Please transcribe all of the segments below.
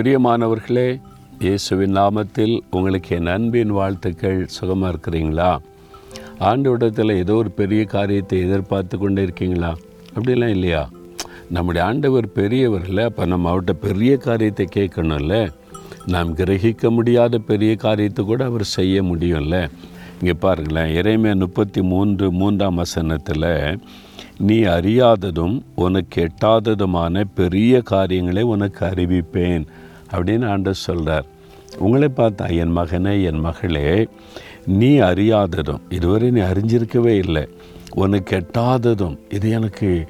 பிரியமானவர்களே இயேசுவின் நாமத்தில் உங்களுக்கு என் அன்பின் வாழ்த்துக்கள். சுகமாக இருக்கிறீங்களா? ஆண்டவரிடத்தில் ஏதோ ஒரு பெரிய காரியத்தை எதிர்பார்த்து கொண்டே இருக்கீங்களா? அப்படிலாம் இல்லையா? நம்முடைய ஆண்டவர் பெரியவரில் அப்போ நம்ம அவர்கிட்ட பெரிய காரியத்தை கேட்கணும்ல? நாம் கிரகிக்க முடியாத பெரிய காரியத்தை கூட அவர் செய்ய முடியும்ல? இங்கே பாருங்களேன் இறைமையா முப்பத்தி மூன்று மூன்றாம் வசனத்தில் நீ அறியாததும் உனக்கு எட்டாததுமான பெரிய காரியங்களை உனக்கு அறிவிப்பேன். அப்படின்னு ஆண்டவர் சொல்கிறார் உங்களை பார்த்தா என் மகனே என் மகளே நீ அறியாததும் இதுவரை நீ அறிஞ்சிருக்கவே இல்லை. உனக்கு எட்டாததும் இது எனக்கு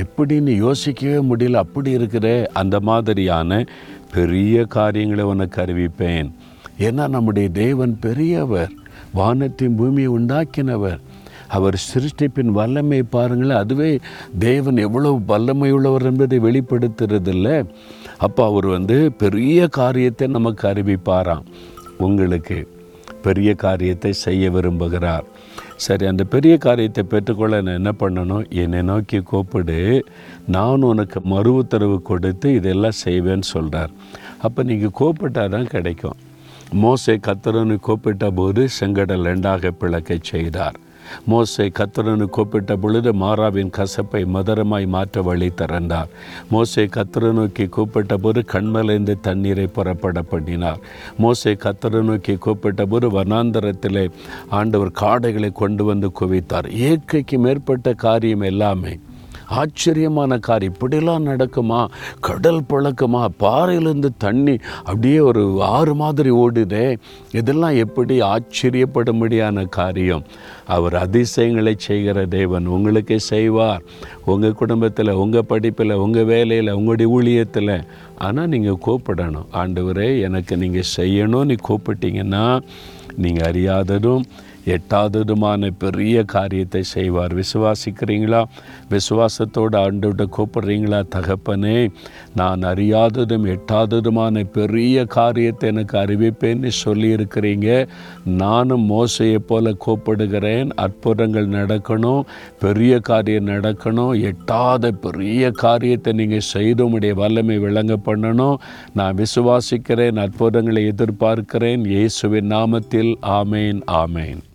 எப்படின்னு யோசிக்கவே முடியல. அப்படி இருக்கிற அந்த மாதிரியான பெரிய காரியங்களை உனக்கு அறிவிப்பேன். ஏன்னா நம்முடைய தேவன் பெரியவர் வானத்தின் பூமியை உண்டாக்கினவர். அவர் சிருஷ்டிப்பின் வல்லமை பாருங்களேன் அதுவே தேவன் எவ்வளவு வல்லமை உள்ளவர் என்பதை வெளிப்படுத்துறதில்லை. அப்போ அவர் வந்து பெரிய காரியத்தை நமக்கு அறிவிப்பாராம். உங்களுக்கு பெரிய காரியத்தை செய்ய விரும்புகிறார். சரி அந்த பெரிய காரியத்தை பெற்றுக்கொள்ள நான் என்ன பண்ணணும்? என்னை நோக்கி கூப்பிடு. நான் உனக்கு மறு உத்தரவு கொடுத்து இதெல்லாம் செய்வேன்னு சொல்கிறார் அப்போ நீங்கள் கூப்பிட்டாதான் தான் கிடைக்கும். மோசை கத்தரனு கூப்பிட்ட போது செங்கடல் ரெண்டாக பிளக்கச் செய்தார். மோசை கத்திரனு கூப்பிட்ட பொழுது மாறாவின் கசப்பை மதுரமாய் மாற்ற வழி திறந்தார். மோசை கத்திர நோக்கி கூப்பிட்ட போது கண்மலைந்து தண்ணீரை புறப்பட பண்ணினார் மோசை கத்திர நோக்கி கூப்பிட்ட போது வனாந்தரத்திலே ஆண்டவர் காடைகளை கொண்டு வந்து குவித்தார். இயற்கைக்கு மேற்பட்ட காரியம் எல்லாமே ஆச்சரியமான காரியம் இப்படிலாம் நடக்குமா? கடல் பழக்கமா? பாறையிலேருந்து தண்ணி அப்படியே ஒரு ஆறு மாதிரி ஓடுதே. இதெல்லாம் எப்படி ஆச்சரியப்படும்படியான காரியம்? அவர் அதிசயங்களை செய்கிற தேவன் உங்களுக்கு செய்வார். உங்கள் குடும்பத்தில் உங்கள் படிப்பில் உங்கள் வேலையில் உங்களுடைய ஊழியத்தில். ஆனால் நீங்கள் கூப்பிடணும். ஆண்டவரே எனக்கு நீங்கள் செய்யணும். நீ கூப்பிட்டீங்கன்னா நீங்கள் அறியாததும் எட்டாததுமான பெரிய காரியத்தை செய்வார். விசுவாசிக்கிறீங்களா? விசுவாசத்தோடு ஆண்டோட கூப்பிடுறீங்களா? தகப்பனே நான் அறியாததும் எட்டாததுமான பெரிய காரியத்தை எனக்கு அறிவிப்பேன்னு சொல்லியிருக்கிறீங்க. நானும் மோசையை போல கூப்பிடுகிறேன். அற்புதங்கள் நடக்கணும் பெரிய காரியம் நடக்கணும். எட்டாத பெரிய காரியத்தை நீங்கள் செய்து உடைய வல்லமை விளங்க பண்ணணும். நான் விசுவாசிக்கிறேன் அற்புதங்களை எதிர்பார்க்கிறேன். இயேசுவின் நாமத்தில் ஆமேன் ஆமேன்.